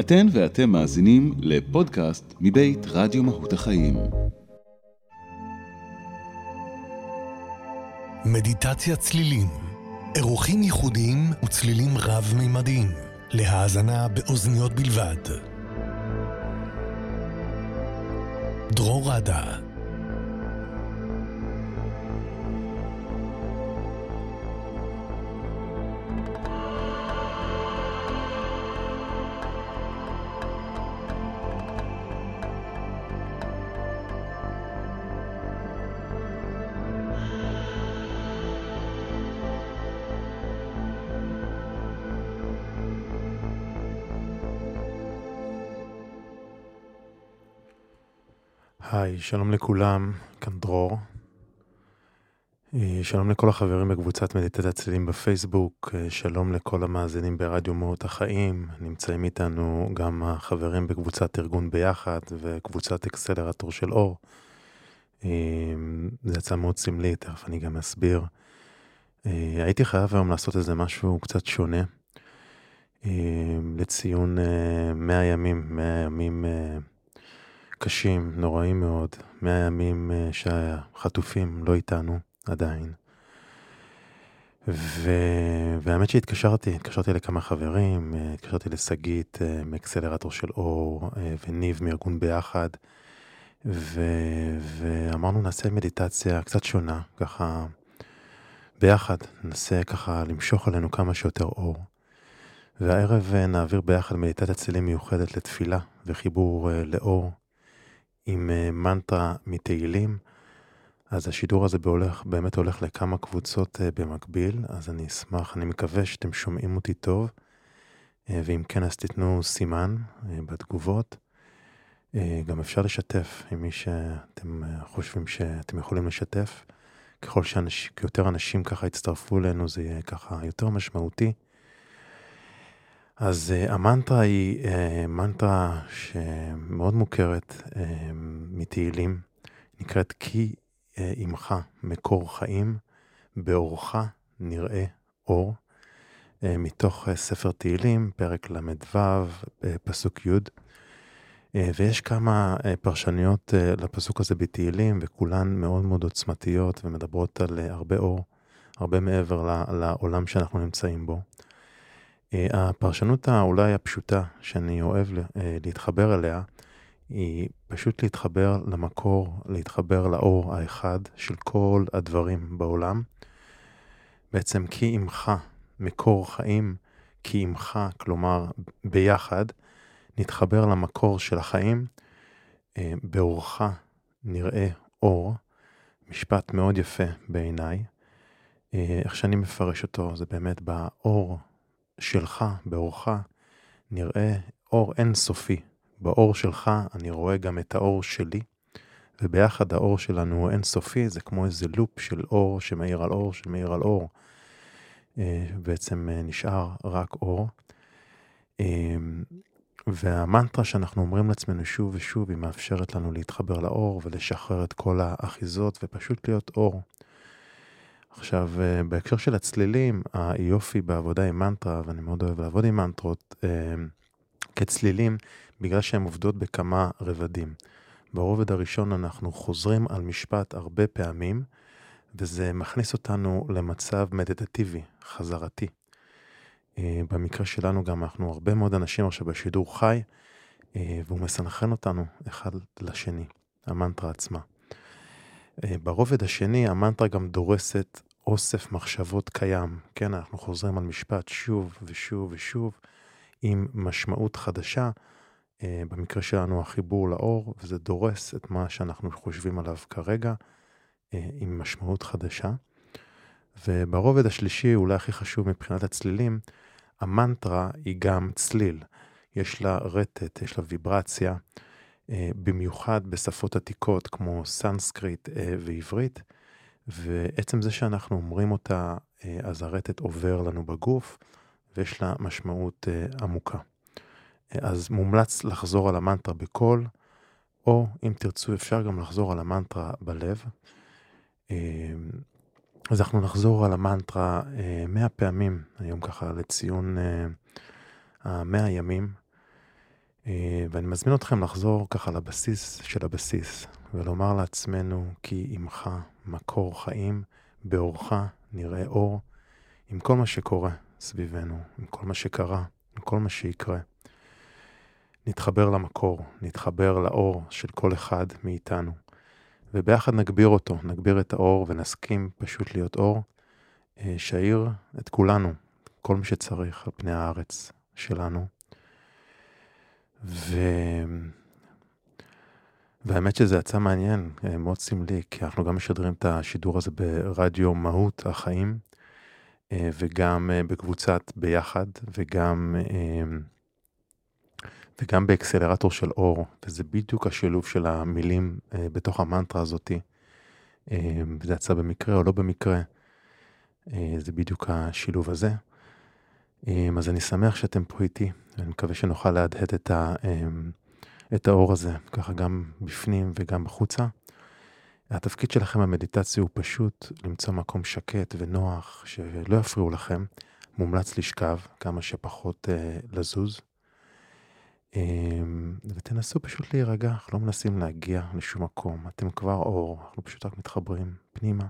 אתן ואתם מאזינים לפודקאסט מבית רדיו מהות החיים. מדיטציה צלילים, אירוחים ייחודיים וצלילים רב-מימדיים, להאזנה באוזניות בלבד. דרור רדה היי, שלום לכולם, כאן דרור. אה, שלום לכל החברים בקבוצת מדיטת הצלילים בפייסבוק, אה, שלום לכל המאזינים ברדיו מאות החיים, נמצאים איתנו גם החברים בקבוצת ארגון ביחד וקבוצת אקסלרטור של אור. אה, זה יצא מאוד סמלי, תכף אני גם אסביר. הייתי חייב היום לעשות איזה משהו קצת שונה, לציון 100 ימים, 100 ימים קשים, נוראים מאוד, מהימים אה, שהחטופים לא איתנו עדיין. ו... והאמת שהתקשרתי, התקשרתי לכמה חברים, אה, התקשרתי לשגית אה, מאקסלרטור של אור וניב מארגון ביחד, ו... ואמרנו נעשה מדיטציה קצת שונה, ככה ביחד, ננסה ככה למשוך עלינו כמה שיותר אור. והערב נעביר ביחד מדיטציה צלילים מיוחדת לתפילה וחיבור לאור. עם אה, מנטרה מתהילים. אז השידור הזה בהולך, באמת הולך לכמה קבוצות אה, במקביל, אז אני אשמח, אני מקווה שאתם שומעים אותי טוב, אה, ואם כן אז תיתנו סימן בתגובות. גם אפשר לשתף עם מי שאתם חושבים שאתם יכולים לשתף. ככל שיותר אנשים ככה יצטרפו אלינו זה יהיה ככה יותר משמעותי. אז uh, המנטרה היא uh, מנטרה שמאוד מוכרת uh, מתהילים, נקראת כי uh, עמך מקור חיים, באורך נראה אור, uh, מתוך uh, ספר תהילים, פרק ל"ו, uh, פסוק י', uh, ויש כמה uh, פרשניות uh, לפסוק הזה בתהילים, וכולן מאוד מאוד עוצמתיות ומדברות על uh, הרבה אור, הרבה מעבר לעולם שאנחנו נמצאים בו. אה, הפרשנות האולי הפשוטה שאני אוהב אה, להתחבר אליה, היא פשוט להתחבר למקור, להתחבר לאור האחד של כל הדברים בעולם. בעצם כי עמך מקור חיים, כי עמך, כלומר ביחד, נתחבר למקור של החיים, אה, באורך נראה אור, משפט מאוד יפה בעיניי. איך שאני מפרש אותו, זה באמת באור שלך, באורך, נראה אור אינסופי. באור שלך אני רואה גם את האור שלי, וביחד האור שלנו הוא אינסופי, זה כמו איזה לופ של אור שמאיר על אור, שמאיר על אור. אה, בעצם אה, נשאר רק אור. אה, והמנטרה שאנחנו אומרים לעצמנו שוב ושוב, היא מאפשרת לנו להתחבר לאור ולשחרר את כל האחיזות ופשוט להיות אור. עכשיו, אה, בהקשר של הצלילים, היופי בעבודה עם מנטרה, ואני מאוד אוהב לעבוד עם מנטרות, אה, כצלילים, בגלל שהן עובדות בכמה רבדים. ברובד הראשון אנחנו חוזרים על משפט הרבה פעמים, וזה מכניס אותנו למצב מדיטטיבי, חזרתי. אה, במקרה שלנו גם אנחנו הרבה מאוד אנשים עכשיו בשידור חי, והוא מסנכרן אותנו אחד לשני, המנטרה עצמה. ברובד השני, המנטרה גם דורסת אוסף מחשבות קיים. כן, אנחנו חוזרים על משפט שוב ושוב ושוב, עם משמעות חדשה. אה, במקרה שלנו החיבור לאור, וזה דורס את מה שאנחנו חושבים עליו כרגע, אה, עם משמעות חדשה. וברובד השלישי, אולי הכי חשוב מבחינת הצלילים, המנטרה היא גם צליל. יש לה רטט, יש לה ויברציה, אה, במיוחד בשפות עתיקות כמו סנסקריט ועברית. ועצם זה שאנחנו אומרים אותה, אה, אז הרטט עובר לנו בגוף, ויש לה משמעות אה, עמוקה. אה, אז מומלץ לחזור על המנטרה בקול, או אם תרצו אפשר גם לחזור על המנטרה בלב. אז אנחנו נחזור על המנטרה מאה פעמים, היום ככה לציון המאה ימים. ואני מזמין אתכם לחזור ככה לבסיס של הבסיס, ולומר לעצמנו כי עמך מקור חיים, באורך נראה אור, עם כל מה שקורה סביבנו, עם כל מה שקרה, עם כל מה שיקרה. נתחבר למקור, נתחבר לאור של כל אחד מאיתנו, וביחד נגביר אותו, נגביר את האור ונסכים פשוט להיות אור, אה, שיעיר את כולנו, כל מי שצריך על פני הארץ שלנו. ו... והאמת שזה יצא מעניין, אה, מאוד סמלי, כי אנחנו גם משדרים את השידור הזה ברדיו מהות החיים, אה, וגם בקבוצת ביחד, וגם וגם באקסלרטור של אור, וזה בדיוק השילוב של המילים אה, בתוך המנטרה הזאתי. אה, וזה יצא במקרה או לא במקרה, אה, זה בדיוק השילוב הזה. אה, אז אני שמח שאתם פה איתי, ואני מקווה שנוכל להדהד את, ה, אה, את האור הזה, ככה גם בפנים וגם בחוצה. התפקיד שלכם במדיטציה הוא פשוט למצוא מקום שקט ונוח, שלא יפריעו לכם. מומלץ לשכב, כמה שפחות אה, לזוז. אמ, ותנסו פשוט להירגע, אנחנו לא מנסים להגיע לשום מקום, אתם כבר אור, אנחנו פשוט רק מתחברים פנימה.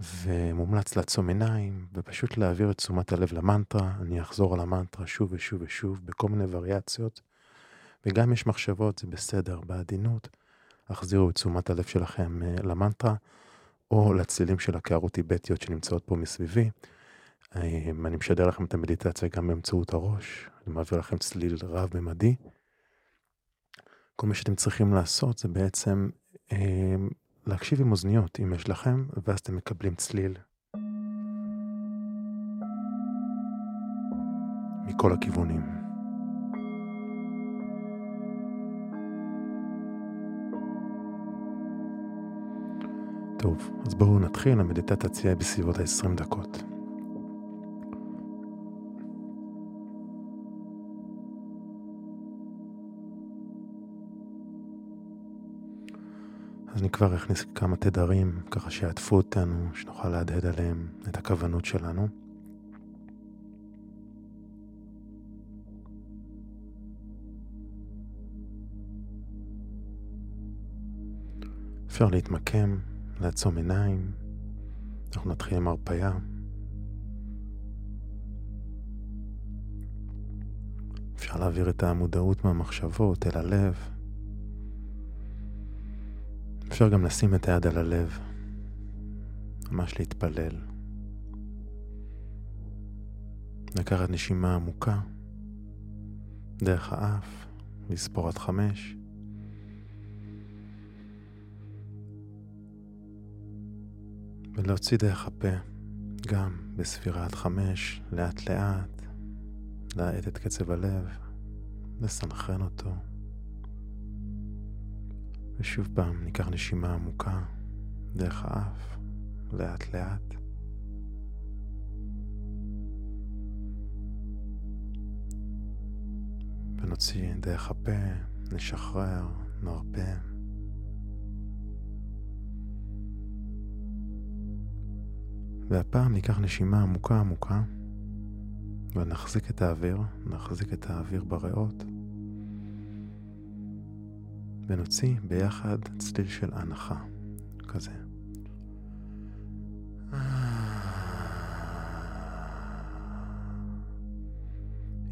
ומומלץ לעצום עיניים ופשוט להעביר את תשומת הלב למנטרה, אני אחזור על המנטרה שוב ושוב ושוב בכל מיני וריאציות, וגם יש מחשבות, זה בסדר, בעדינות, החזירו את תשומת הלב שלכם אה, למנטרה, או לצלילים של הקערות טיבטיות שנמצאות פה מסביבי. אמ, אני משדר לכם את המדיטציה גם באמצעות הראש, אני מעביר לכם צליל רב-ממדי. כל מה שאתם צריכים לעשות זה בעצם אה, להקשיב עם אוזניות, אם יש לכם, ואז אתם מקבלים צליל. מכל הכיוונים. טוב, אז בואו נתחיל, המדיטציה תהיה בסביבות ה-20 דקות. אז אני כבר אכניס כמה תדרים, ככה שיעטפו אותנו, שנוכל להדהד עליהם את הכוונות שלנו. אפשר להתמקם, לעצום עיניים, אנחנו נתחיל עם הרפייה. אפשר להעביר את המודעות מהמחשבות אל הלב. אפשר גם לשים את היד על הלב, ממש להתפלל. לקחת נשימה עמוקה דרך האף, לספור עד חמש. ולהוציא דרך הפה, גם בספירה עד חמש, לאט לאט, להאט את קצב הלב, לסנכרן אותו. ושוב פעם ניקח נשימה עמוקה דרך האף, לאט לאט. ונוציא דרך הפה, נשחרר, נרפה. והפעם ניקח נשימה עמוקה עמוקה ונחזיק את האוויר, נחזיק את האוויר בריאות. ונוציא ביחד צליל של הנחה, כזה.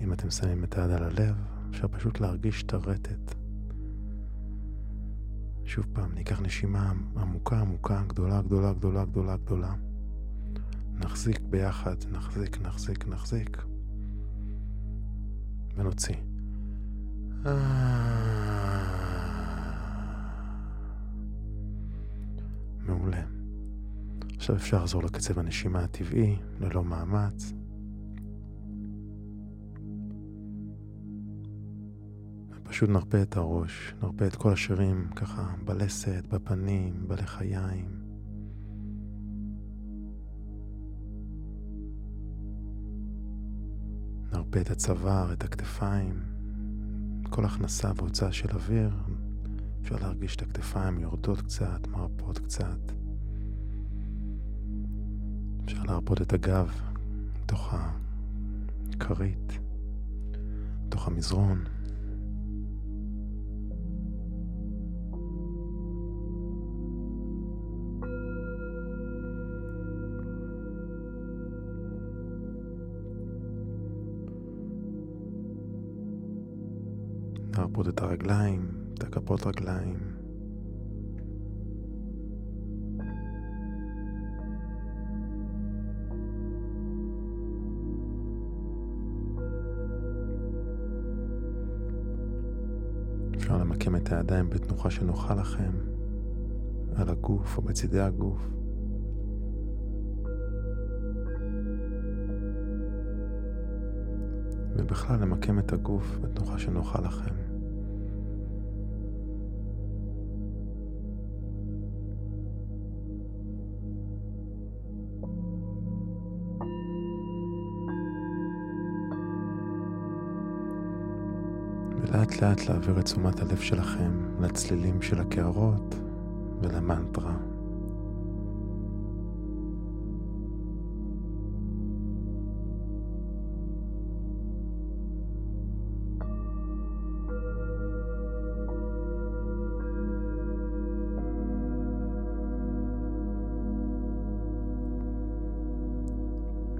אם אתם שמים את היד על הלב, אפשר פשוט להרגיש את הרטט. שוב פעם, ניקח נשימה עמוקה עמוקה, גדולה גדולה גדולה גדולה גדולה. נחזיק ביחד, נחזיק, נחזיק, נחזיק. ונוציא. מעולה. עכשיו אפשר לחזור לקצב הנשימה הטבעי, ללא מאמץ. פשוט נרפה את הראש, נרפה את כל השרירים ככה בלסת, בפנים, בלחיים. נרפה את הצוואר, את הכתפיים, כל הכנסה והוצאה של אוויר, אפשר להרגיש את הכתפיים יורדות קצת, מרפות קצת. אפשר להרפות את הגב מתוך הכרית, מתוך המזרון. נרפות את הרגליים, את הכפות רגליים. אפשר למקם את הידיים בתנוחה שנוחה לכם, על הגוף או בצידי הגוף. ובכלל למקם את הגוף בתנוחה שנוחה לכם. לאט להעביר את תשומת הלב שלכם לצלילים של הקערות ולמנטרה.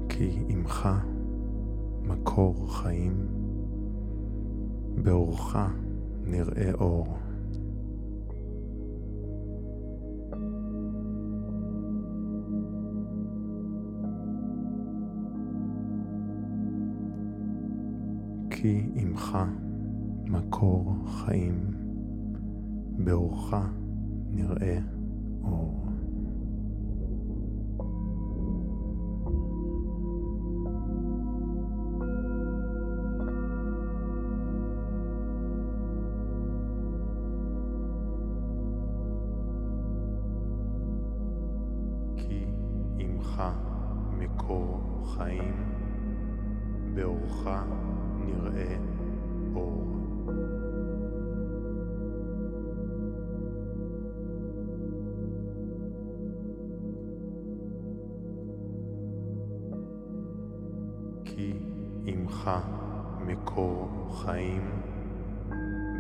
כי עמך מקור חיים, באורך נראה אור. כי עמך מקור חיים, באורך נראה אור.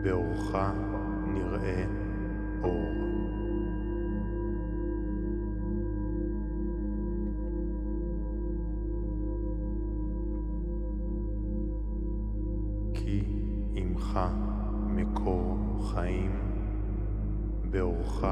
באורך נראה אור. כי עמך מקור חיים, באורך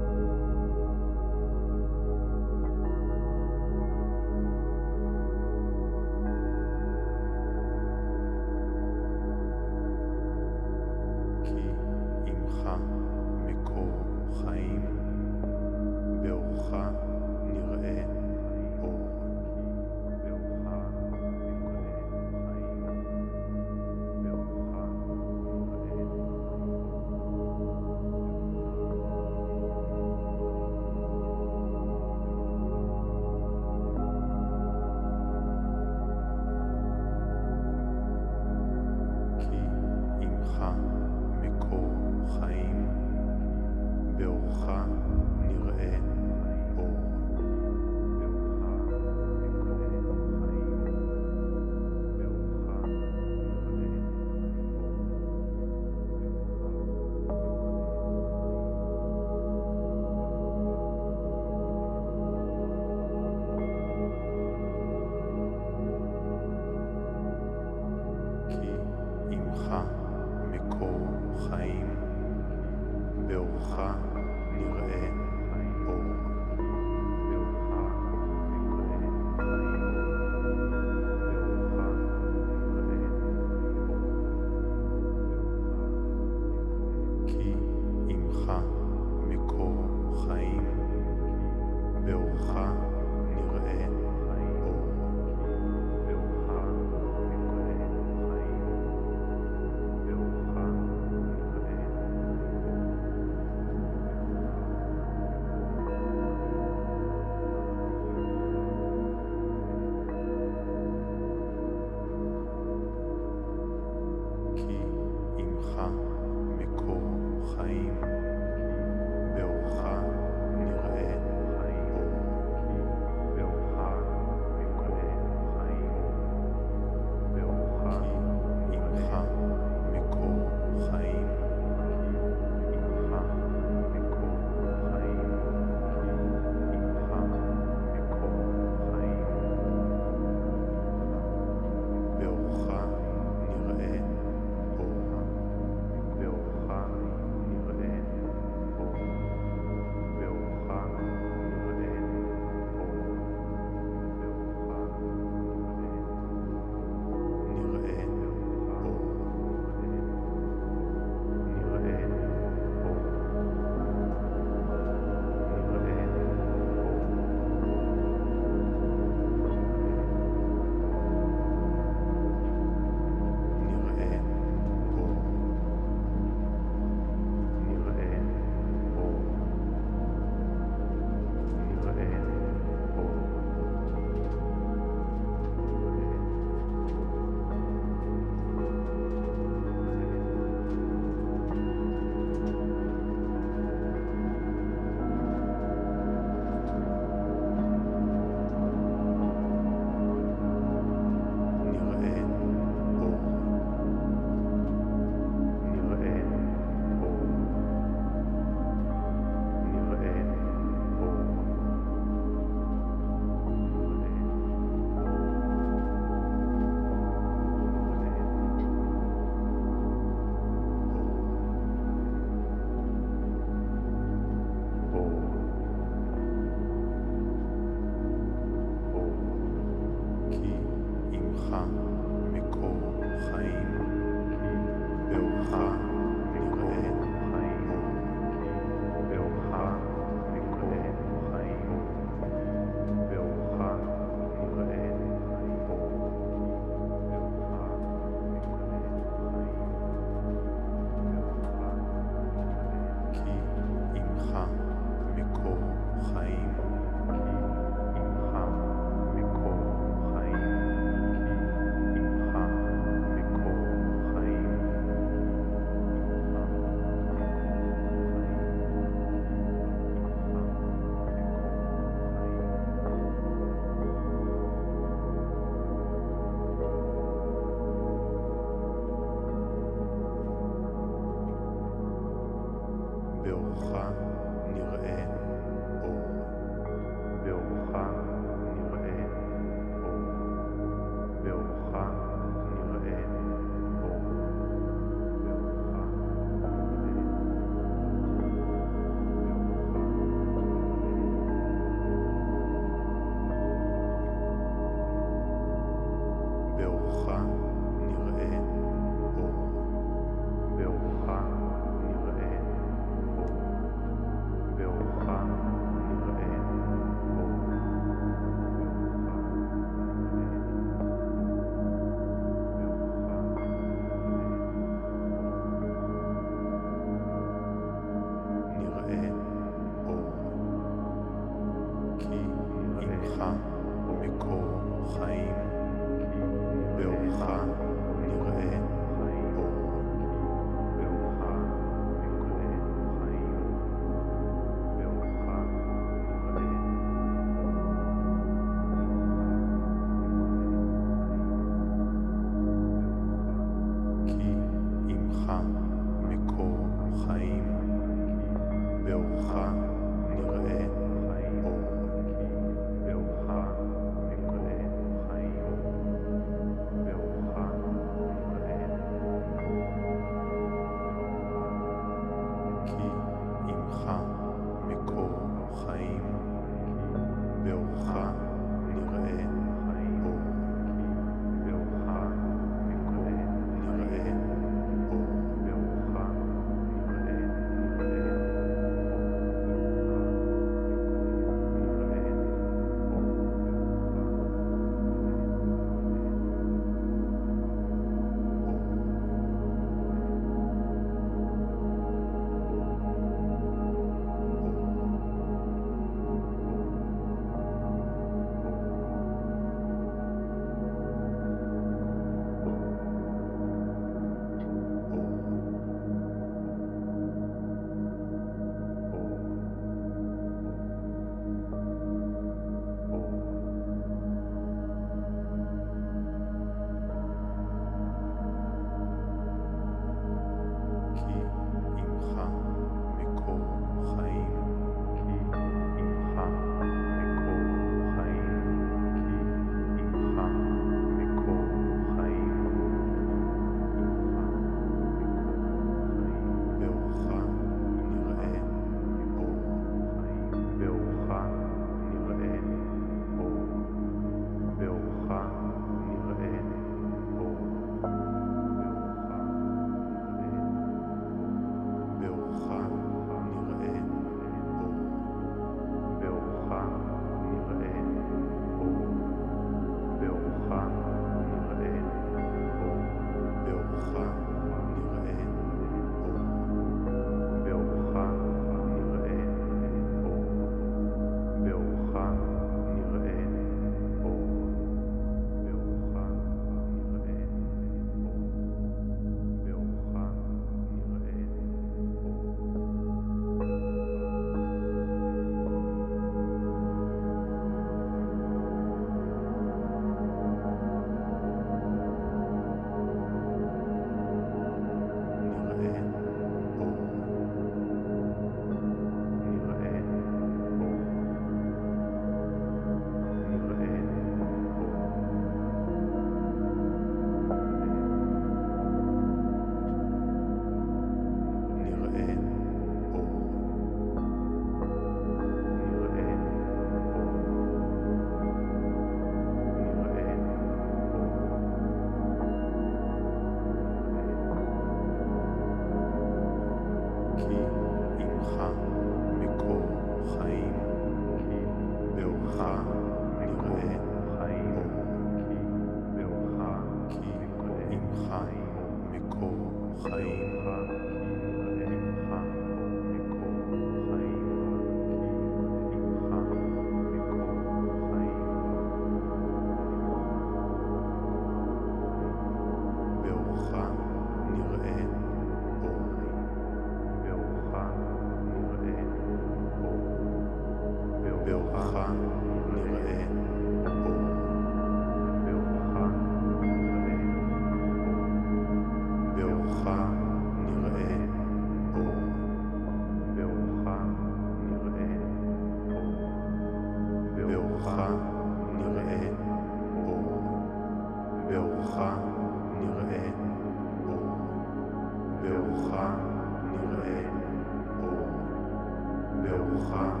far.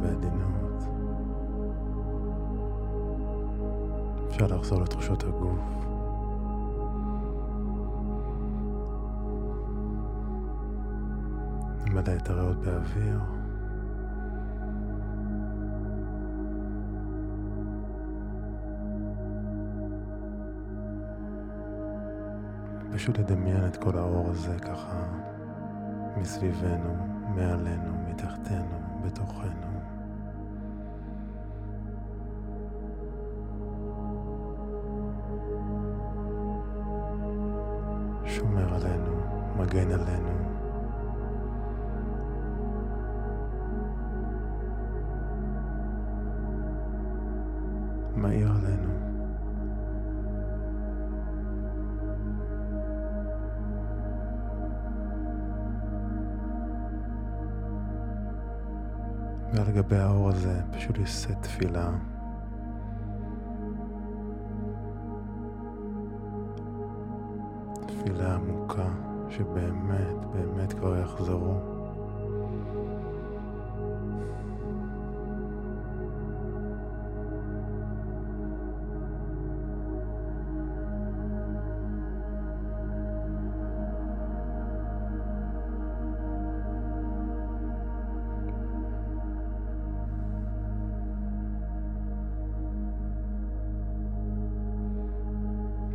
בעדינות אפשר לחזור לתחושות הגוף. למלא את הריאות באוויר. פשוט לדמיין את כל האור הזה ככה מסביבנו, מעלינו, מתחתנו, בתוכנו. שומר עלינו, מגן עלינו. מאיר עלינו. ועל גבי האור הזה פשוט לשאת תפילה.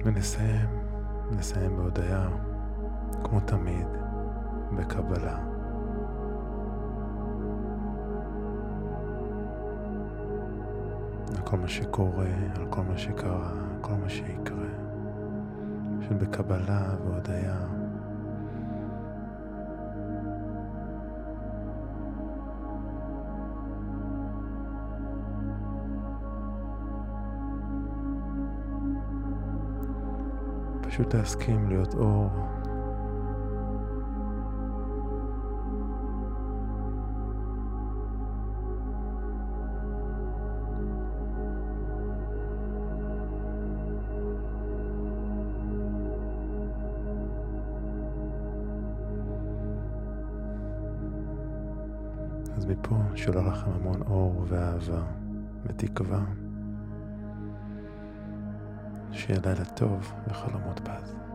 ונסיים, נסיים בהודיה, כמו תמיד, בקבלה. על כל מה שקורה, על כל מה שקרה, על כל מה שיקרה. להתחיל בקבלה והודיה. פשוט להסכים להיות אור. אז מפה שולח לכם המון אור ואהבה ותקווה. שיהיה לילה טוב וחלומות פז.